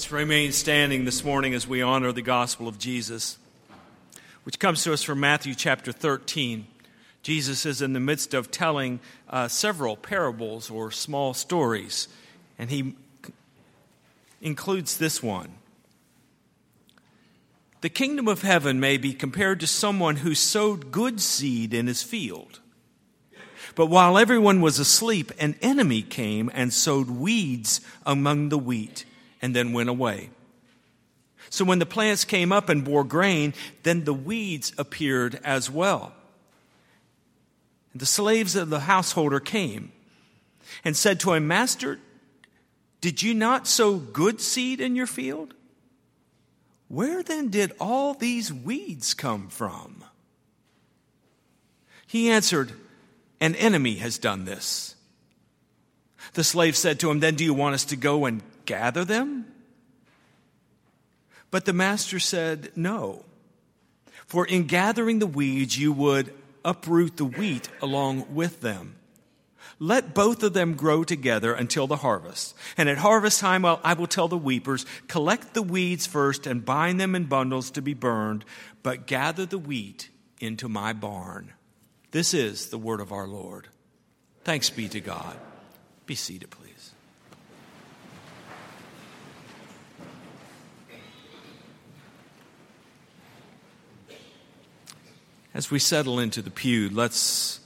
Let's remain standing this morning as we honor the gospel of Jesus, which comes to us from Matthew chapter 13. Jesus is in the midst of telling uh, several parables or small stories, and he includes this one. The kingdom of heaven may be compared to someone who sowed good seed in his field. But while everyone was asleep, an enemy came and sowed weeds among the wheat and then went away. So when the plants came up and bore grain, then the weeds appeared as well. The slaves of the householder came and said to him, Master, did you not sow good seed in your field? Where then did all these weeds come from? He answered, An enemy has done this. The slave said to him, Then do you want us to go and gather them? But the master said, No. For in gathering the weeds, you would uproot the wheat along with them. Let both of them grow together until the harvest. And at harvest time, I will tell the weepers, collect the weeds first and bind them in bundles to be burned, but gather the wheat into my barn. This is the word of our Lord. Thanks be to God. Be seated, please. As we settle into the pew, let's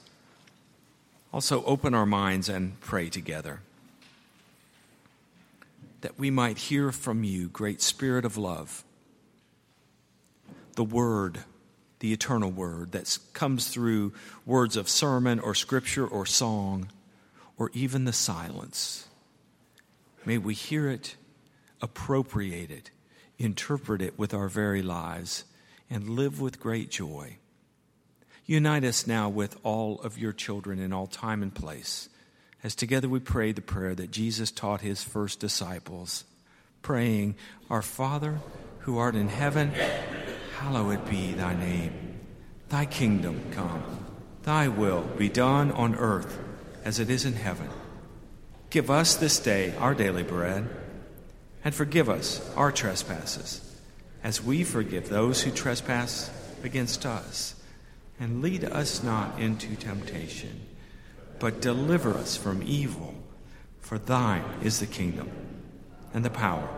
also open our minds and pray together. That we might hear from you, great Spirit of love, the Word, the eternal Word that comes through words of sermon or scripture or song or even the silence. May we hear it, appropriate it, interpret it with our very lives, and live with great joy. Unite us now with all of your children in all time and place, as together we pray the prayer that Jesus taught his first disciples, praying, Our Father, who art in heaven, hallowed be thy name. Thy kingdom come, thy will be done on earth as it is in heaven. Give us this day our daily bread, and forgive us our trespasses, as we forgive those who trespass against us and lead us not into temptation, but deliver us from evil. For thine is the kingdom, and the power,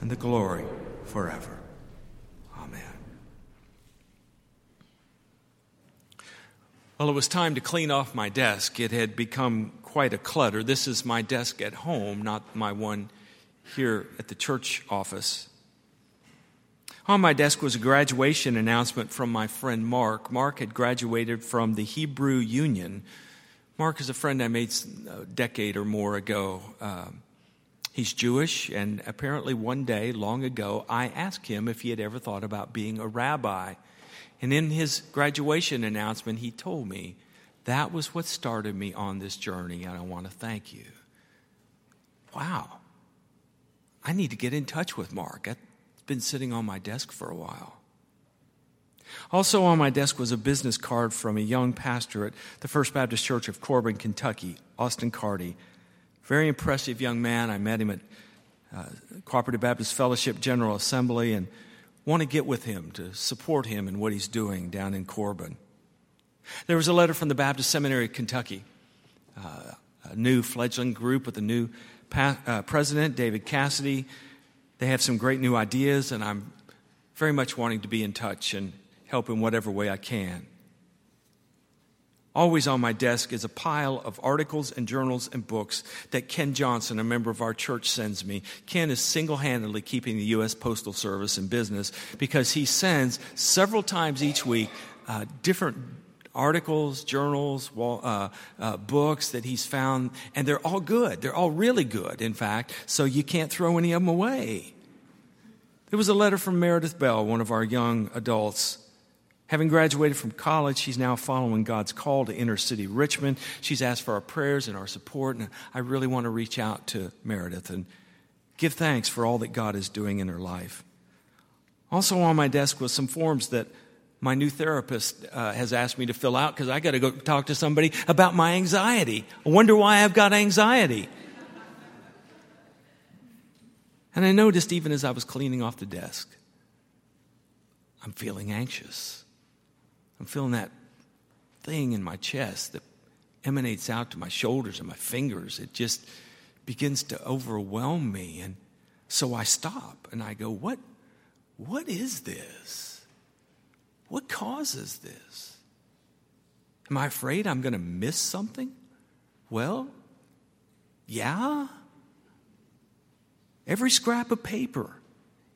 and the glory forever. Amen. Well, it was time to clean off my desk. It had become quite a clutter. This is my desk at home, not my one here at the church office. On my desk was a graduation announcement from my friend Mark. Mark had graduated from the Hebrew Union. Mark is a friend I made a decade or more ago. Um, he's Jewish, and apparently one day, long ago, I asked him if he had ever thought about being a rabbi. And in his graduation announcement, he told me that was what started me on this journey, and I want to thank you. Wow. I need to get in touch with Mark been sitting on my desk for a while. Also on my desk was a business card from a young pastor at the First Baptist Church of Corbin, Kentucky, Austin Carty. Very impressive young man. I met him at uh, Cooperative Baptist Fellowship General Assembly and want to get with him to support him in what he's doing down in Corbin. There was a letter from the Baptist Seminary of Kentucky, uh, a new fledgling group with a new pa- uh, president, David Cassady, they have some great new ideas, and I'm very much wanting to be in touch and help in whatever way I can. Always on my desk is a pile of articles and journals and books that Ken Johnson, a member of our church, sends me. Ken is single handedly keeping the U.S. Postal Service in business because he sends several times each week uh, different articles, journals, uh, uh, books that he's found, and they're all good. They're all really good, in fact, so you can't throw any of them away. There was a letter from Meredith Bell, one of our young adults. Having graduated from college, she's now following God's call to inner city Richmond. She's asked for our prayers and our support, and I really want to reach out to Meredith and give thanks for all that God is doing in her life. Also on my desk was some forms that my new therapist uh, has asked me to fill out because I got to go talk to somebody about my anxiety. I wonder why I've got anxiety. And I noticed even as I was cleaning off the desk, I'm feeling anxious. I'm feeling that thing in my chest that emanates out to my shoulders and my fingers. It just begins to overwhelm me. And so I stop and I go, What, what is this? What causes this? Am I afraid I'm going to miss something? Well, yeah. Every scrap of paper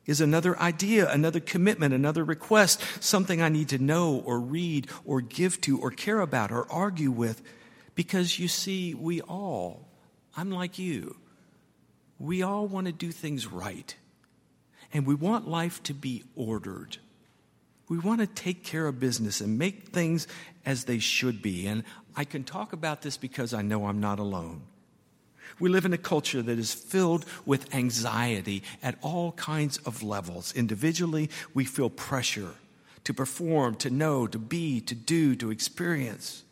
is another idea, another commitment, another request, something I need to know or read or give to or care about or argue with. Because you see, we all, I'm like you, we all want to do things right. And we want life to be ordered. We want to take care of business and make things as they should be. And I can talk about this because I know I'm not alone. We live in a culture that is filled with anxiety at all kinds of levels. Individually, we feel pressure to perform, to know, to be, to do, to experience.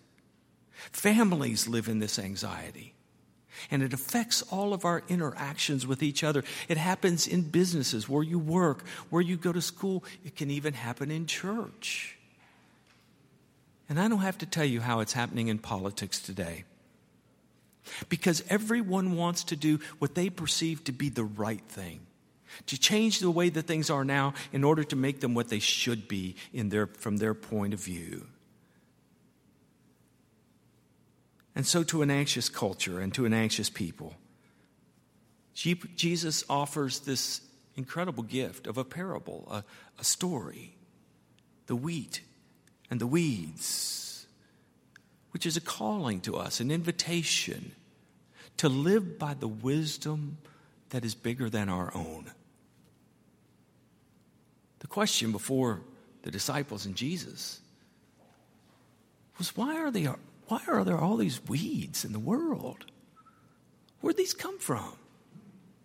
Families live in this anxiety. And it affects all of our interactions with each other. It happens in businesses, where you work, where you go to school. It can even happen in church. And I don't have to tell you how it's happening in politics today. Because everyone wants to do what they perceive to be the right thing, to change the way that things are now in order to make them what they should be in their, from their point of view. And so, to an anxious culture and to an anxious people, Jesus offers this incredible gift of a parable, a, a story, the wheat and the weeds which is a calling to us, an invitation to live by the wisdom that is bigger than our own. The question before the disciples and Jesus was why are, they, why are there all these weeds in the world? Where'd these come from?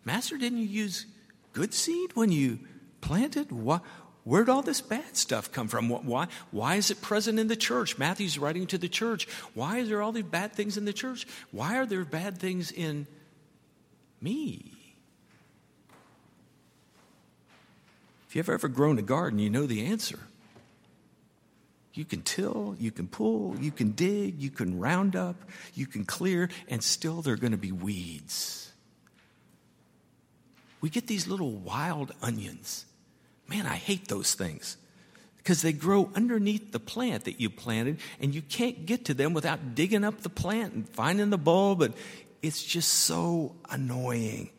Master, didn't you use good seed when you planted? Why, Where'd all this bad stuff come from? Why, why is it present in the church? Matthew's writing to the church. Why is there all these bad things in the church? Why are there bad things in me? If you've ever grown a garden, you know the answer. You can till, you can pull, you can dig, you can round up, you can clear, and still there are going to be weeds. We get these little wild onions Man, I hate those things because they grow underneath the plant that you planted, and you can't get to them without digging up the plant and finding the bulb. And it's just so annoying.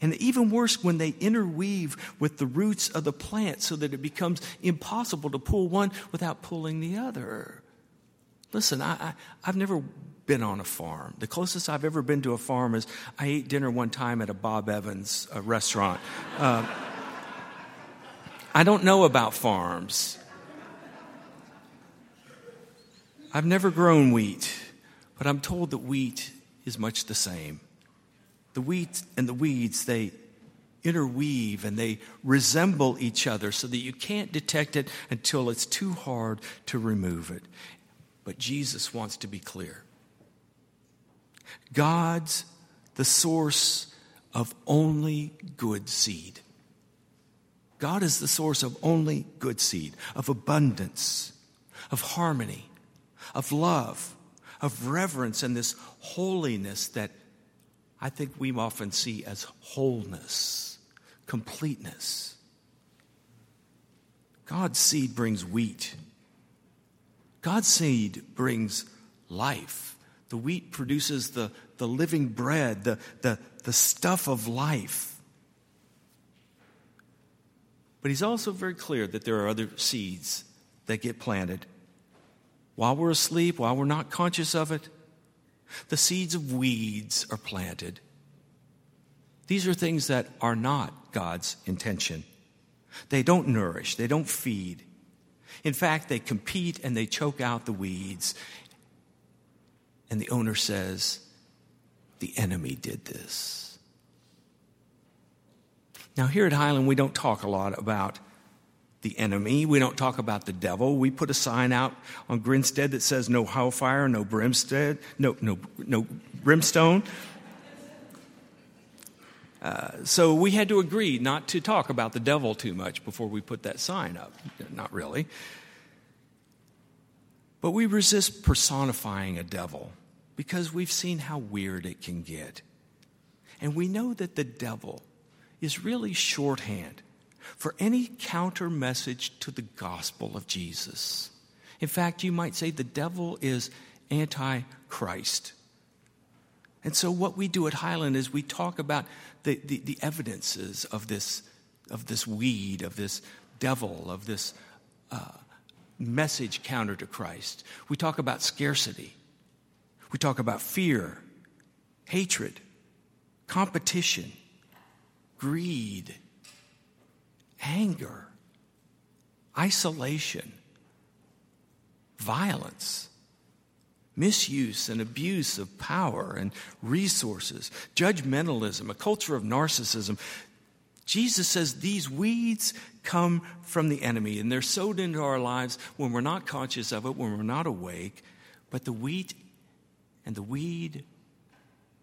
And even worse, when they interweave with the roots of the plant so that it becomes impossible to pull one without pulling the other. Listen, I, I, have never been on a farm. The closest I've ever been to a farm is I ate dinner one time at a Bob Evans a restaurant. Uh, I don't know about farms. I've never grown wheat, but I'm told that wheat is much the same. The wheat and the weeds, they interweave and they resemble each other so that you can't detect it until it's too hard to remove it. But Jesus wants to be clear. God's the source of only good seed. God is the source of only good seed, of abundance, of harmony, of love, of reverence, and this holiness that I think we often see as wholeness, completeness. God's seed brings wheat. God's seed brings life. The wheat produces the, the living bread, the, the, the stuff of life. But he's also very clear that there are other seeds that get planted. While we're asleep, while we're not conscious of it, the seeds of weeds are planted. These are things that are not God's intention. They don't nourish, they don't feed. In fact, they compete and they choke out the weeds. And the owner says, The enemy did this. Now, here at Highland, we don't talk a lot about the enemy. We don't talk about the devil. We put a sign out on Grinstead that says no hellfire, no brimstead, no, no, no brimstone. Uh, so we had to agree not to talk about the devil too much before we put that sign up. Not really. But we resist personifying a devil because we've seen how weird it can get. And we know that the devil is really shorthand for any counter message to the gospel of Jesus. In fact, you might say the devil is anti Christ. And so, what we do at Highland is we talk about the, the, the, evidences of this, of this weed, of this devil, of this uh, message counter to Christ. We talk about scarcity. We talk about fear, hatred, competition, greed, anger, isolation, violence, misuse and abuse of power and resources, judgmentalism, a culture of narcissism. Jesus says these weeds come from the enemy and they're sowed into our lives when we're not conscious of it, when we're not awake. But the wheat and the weed,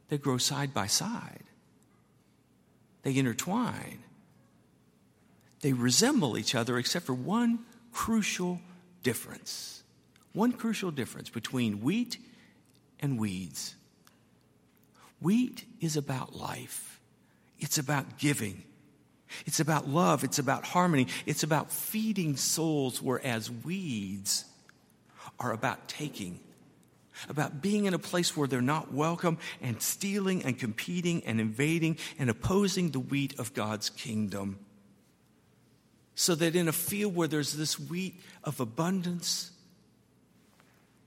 they grow side by side, they intertwine. They resemble each other except for one crucial difference. One crucial difference between wheat and weeds. Wheat is about life, it's about giving, it's about love, it's about harmony, it's about feeding souls, whereas weeds are about taking. About being in a place where they're not welcome and stealing and competing and invading and opposing the wheat of God's kingdom so that in a field where there's this wheat of abundance,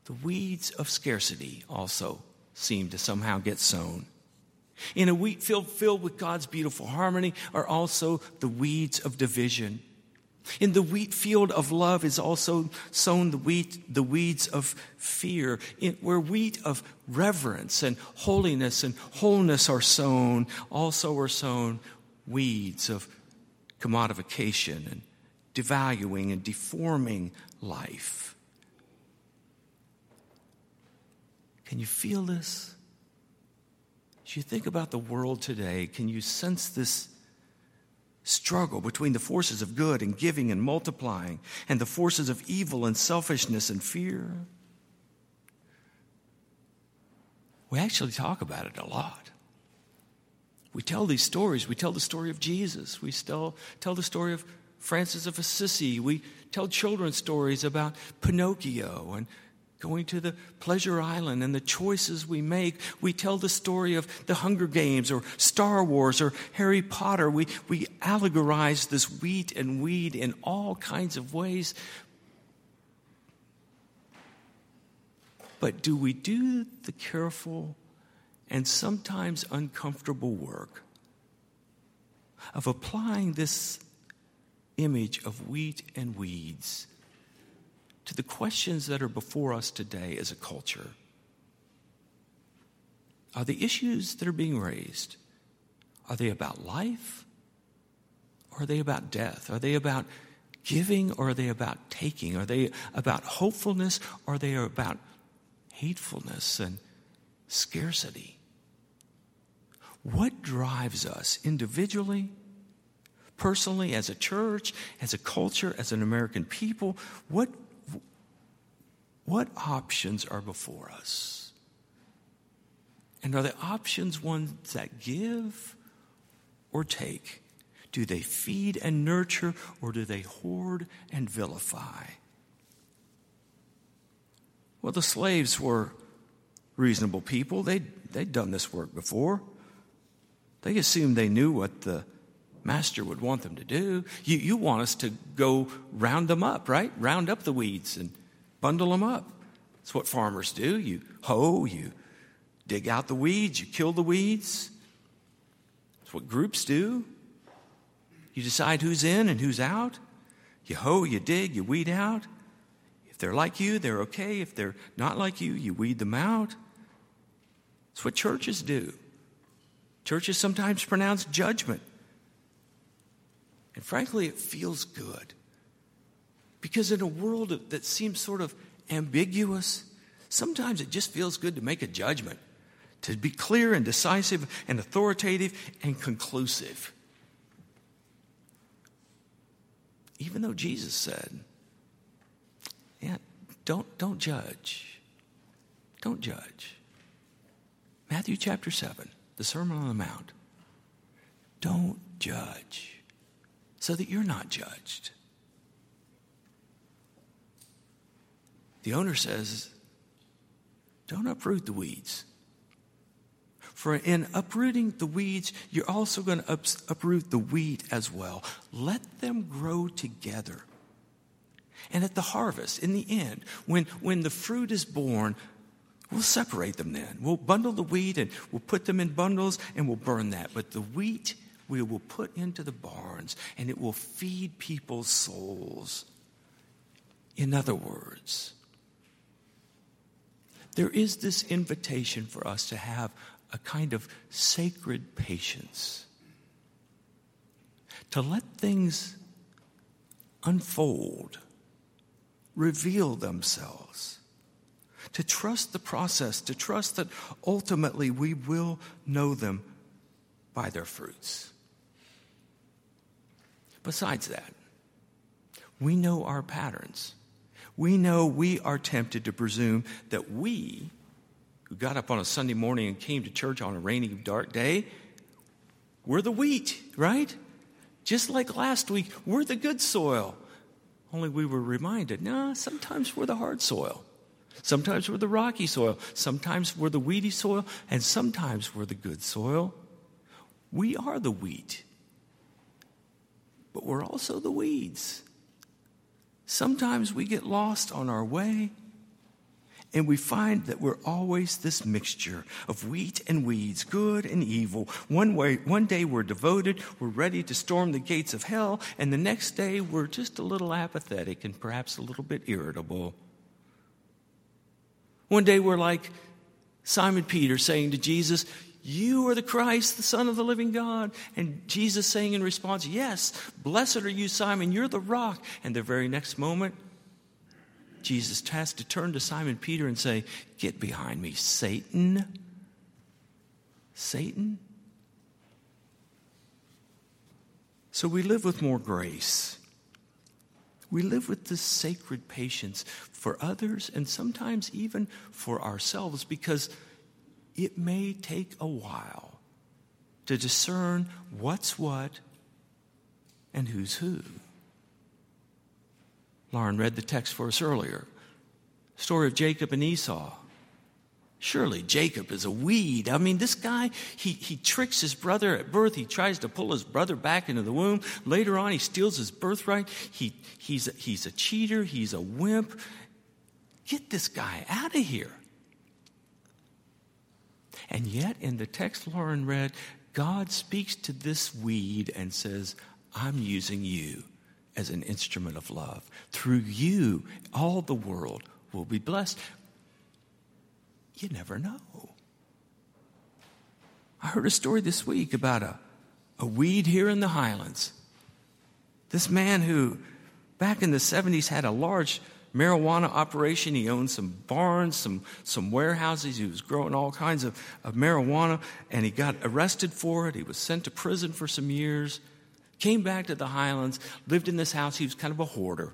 the weeds of scarcity also seem to somehow get sown. In a wheat field filled with God's beautiful harmony are also the weeds of division. In the wheat field of love is also sown the wheat, the weeds of fear. In, where wheat of reverence and holiness and wholeness are sown, also are sown weeds of commodification and devaluing and deforming life. Can you feel this? As you think about the world today, can you sense this struggle between the forces of good and giving and multiplying and the forces of evil and selfishness and fear? We actually talk about it a lot. We tell these stories. We tell the story of Jesus. We still tell the story of Francis of Assisi. We tell children stories about Pinocchio and going to the pleasure island and the choices we make. We tell the story of the Hunger Games or Star Wars or Harry Potter. We, we allegorize this wheat and weed in all kinds of ways. But do we do the careful and sometimes uncomfortable work of applying this image of wheat and weeds to the questions that are before us today as a culture? Are the issues that are being raised are they about life or are they about death? Are they about giving or are they about taking? Are they about hopefulness or are they about hatefulness and scarcity? What drives us individually, personally, as a church, as a culture, as an American people? What, what options are before us? And are the options ones that give or take? Do they feed and nurture or do they hoard and vilify? Well, the slaves were reasonable people. They'd, they'd done this work before. They assumed they knew what the master would want them to do. You, you want us to go round them up, right? Round up the weeds and bundle them up. That's what farmers do. You hoe, you dig out the weeds, you kill the weeds. That's what groups do. You decide who's in and who's out. You hoe, you dig, you weed out. If they're like you, they're okay. If they're not like you, you weed them out. That's what churches do. Churches sometimes pronounce judgment. And frankly, it feels good. Because in a world that seems sort of ambiguous, sometimes it just feels good to make a judgment, to be clear and decisive and authoritative and conclusive. Even though Jesus said, yeah, don't, don't judge. Don't judge. Matthew chapter 7, the Sermon on the Mount. Don't judge so that you're not judged. The owner says, don't uproot the weeds. For in uprooting the weeds, you're also going to uproot the wheat as well. Let them grow together. And at the harvest, in the end, when, when the fruit is born, we'll separate them then. We'll bundle the wheat and we'll put them in bundles and we'll burn that. But the wheat we will put into the barns and it will feed people's souls. In other words, there is this invitation for us to have a kind of sacred patience. To let things unfold, reveal themselves. To trust the process, to trust that ultimately we will know them by their fruits. Besides that, we know our patterns. We know we are tempted to presume that we who got up on a Sunday morning and came to church on a rainy, dark day, we're the wheat, right? Just like last week, we're the good soil. Only we were reminded, nah, sometimes we're the hard soil. Sometimes we're the rocky soil. Sometimes we're the weedy soil. And sometimes we're the good soil. We are the wheat. But we're also the weeds. Sometimes we get lost on our way. And we find that we're always this mixture of wheat and weeds, good and evil. One, way, one day we're devoted, we're ready to storm the gates of hell, and the next day we're just a little apathetic and perhaps a little bit irritable. One day we're like Simon Peter saying to Jesus, You are the Christ, the Son of the living God. And Jesus saying in response, Yes, blessed are you, Simon, you're the rock. And the very next moment, Jesus has to turn to Simon Peter and say, Get behind me, Satan. Satan? So we live with more grace. We live with this sacred patience for others and sometimes even for ourselves because it may take a while to discern what's what and who's who. Lauren read the text for us earlier. Story of Jacob and Esau. Surely Jacob is a weed. I mean, this guy, he, he tricks his brother at birth. He tries to pull his brother back into the womb. Later on, he steals his birthright. He, he's, a, he's a cheater. He's a wimp. Get this guy out of here. And yet, in the text Lauren read, God speaks to this weed and says, I'm using you as an instrument of love. Through you, all the world will be blessed. You never know. I heard a story this week about a, a weed here in the highlands. This man who, back in the 70s, had a large marijuana operation. He owned some barns, some, some warehouses. He was growing all kinds of, of marijuana, and he got arrested for it. He was sent to prison for some years came back to the highlands, lived in this house. He was kind of a hoarder.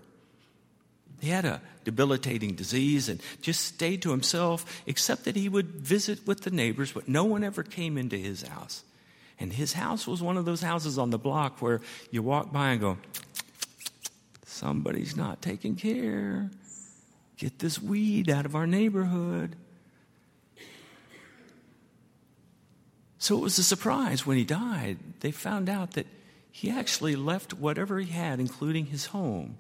He had a debilitating disease and just stayed to himself, except that he would visit with the neighbors, but no one ever came into his house. And his house was one of those houses on the block where you walk by and go, somebody's not taking care. Get this weed out of our neighborhood. So it was a surprise when he died. They found out that he actually left whatever he had, including his home,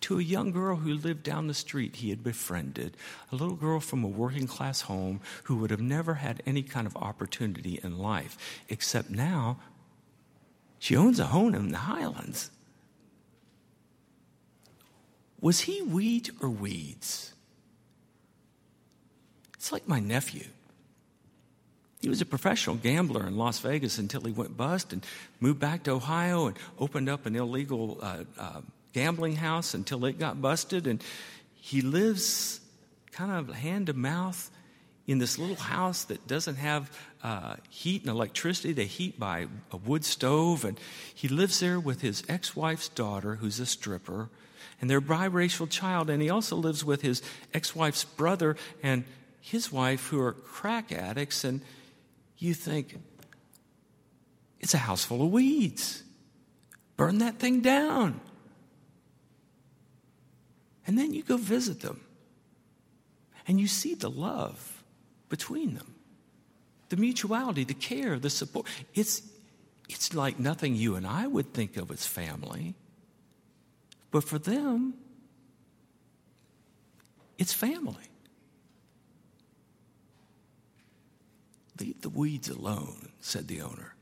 to a young girl who lived down the street he had befriended, a little girl from a working class home who would have never had any kind of opportunity in life, except now she owns a home in the Highlands. Was he wheat or weeds? It's like my nephew. He was a professional gambler in Las Vegas until he went bust and moved back to Ohio and opened up an illegal uh, uh, gambling house until it got busted. And he lives kind of hand to mouth in this little house that doesn't have uh, heat and electricity. They heat by a wood stove. And he lives there with his ex wife's daughter, who's a stripper, and their biracial child. And he also lives with his ex wife's brother and his wife, who are crack addicts. And you think, it's a house full of weeds. Burn that thing down. And then you go visit them. And you see the love between them the mutuality, the care, the support. It's, it's like nothing you and I would think of as family. But for them, it's family. Leave the weeds alone, said the owner.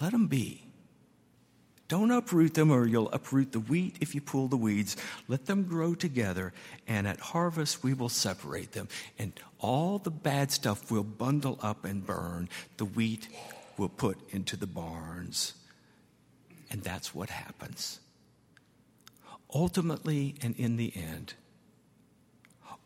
Let them be. Don't uproot them, or you'll uproot the wheat if you pull the weeds. Let them grow together, and at harvest we will separate them. And all the bad stuff will bundle up and burn. The wheat will put into the barns. And that's what happens. Ultimately, and in the end,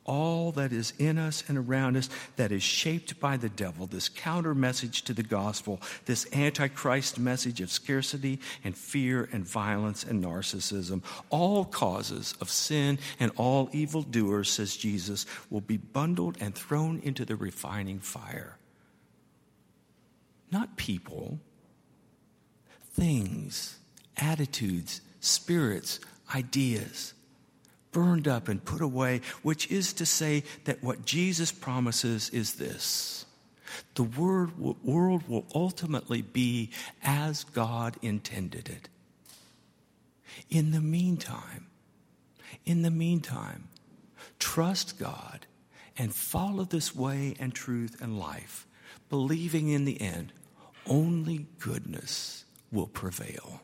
all that is in us and around us that is shaped by the devil, this counter message to the gospel, this antichrist message of scarcity and fear and violence and narcissism, all causes of sin and all evildoers, says Jesus, will be bundled and thrown into the refining fire. Not people, things, attitudes, spirits, ideas burned up and put away, which is to say that what Jesus promises is this the world will ultimately be as God intended it. In the meantime, in the meantime, trust God and follow this way and truth and life, believing in the end only goodness will prevail.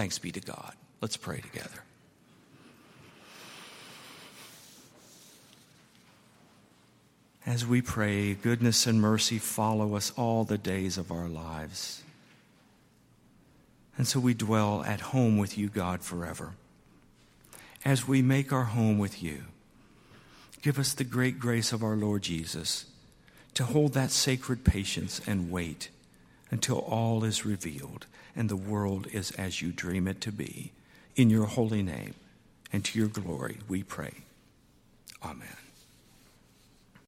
Thanks be to God. Let's pray together. as we pray, goodness and mercy follow us all the days of our lives. And so we dwell at home with you, God, forever. As we make our home with you, give us the great grace of our Lord Jesus to hold that sacred patience and wait until all is revealed and the world is as you dream it to be. In your holy name and to your glory, we pray. Amen.